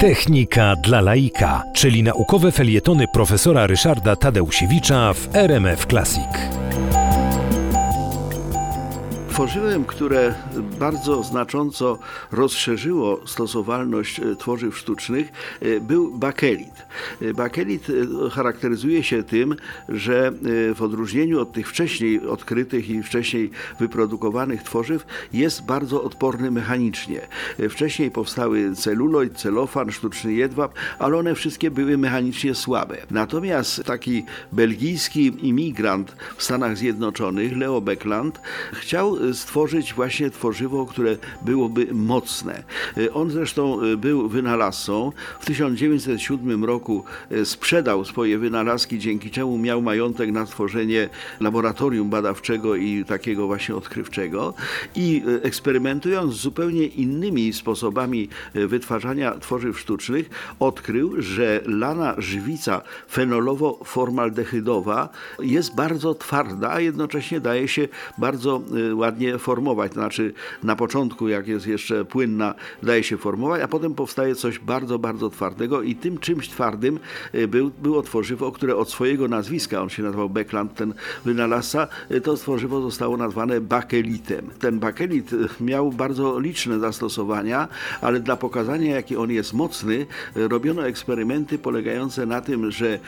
Technika dla laika, czyli naukowe felietony profesora Ryszarda Tadeusiewicza w RMF Classic. Tworzywem, które bardzo znacząco rozszerzyło stosowalność e, tworzyw sztucznych, e, był bakelit. E, Bakelit e, charakteryzuje się tym, że e, w odróżnieniu od tych wcześniej odkrytych i wcześniej wyprodukowanych tworzyw jest bardzo odporny mechanicznie. Wcześniej powstały celuloid, celofan, sztuczny jedwab, ale one wszystkie były mechanicznie słabe. Natomiast taki belgijski imigrant w Stanach Zjednoczonych, Leo Beckland, chciał stworzyć właśnie tworzywo, które byłoby mocne. On zresztą był wynalazcą. W 1907 roku e, sprzedał swoje wynalazki, dzięki czemu miał majątek na stworzenie laboratorium badawczego i takiego właśnie odkrywczego. I e, eksperymentując z zupełnie innymi sposobami e, wytwarzania tworzyw sztucznych, odkrył, że lana żywica fenolowo-formaldehydowa jest bardzo twarda, a jednocześnie daje się bardzo ładnie formować. To znaczy na początku, jak jest jeszcze płynna, daje się formować, a potem powstaje coś bardzo, bardzo twardego i tym czymś twardym e, był, było tworzywo, które od swojego nazwiska, on się nazywał Beckland, ten wynalazca, e, to tworzywo zostało nazwane bakelitem. Ten bakelit e, miał bardzo liczne zastosowania, ale dla pokazania, jaki on jest mocny, robiono eksperymenty polegające na tym, że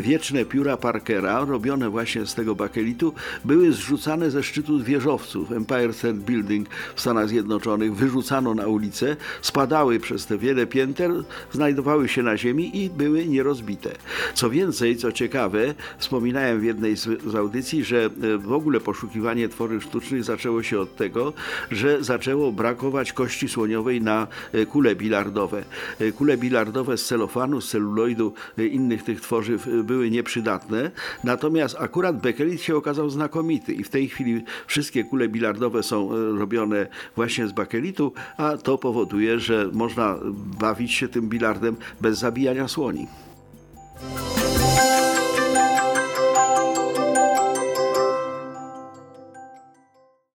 wieczne pióra Parkera, robione właśnie z tego bakelitu, były zrzucane ze szczytu wieżowców Empire State Building w Stanach Zjednoczonych, wyrzucano na ulicę, spadały przez te wiele pięter, znajdowały się na ziemi i były nierozbite. Co więcej, co ciekawe, wspominałem w jednej z, audycji, że e, w ogóle poszukiwanie tworzyw sztucznych zaczęło się od tego, że zaczęło brakować kości słoniowej na e, kule bilardowe. E, Kule bilardowe z celofanu, z celuloidu, innych tych tworzyw były nieprzydatne, natomiast akurat bekelit się okazał znakomity i w tej chwili wszystkie kule bilardowe są robione właśnie z bakelitu, a to powoduje, że można bawić się tym bilardem bez zabijania słoni.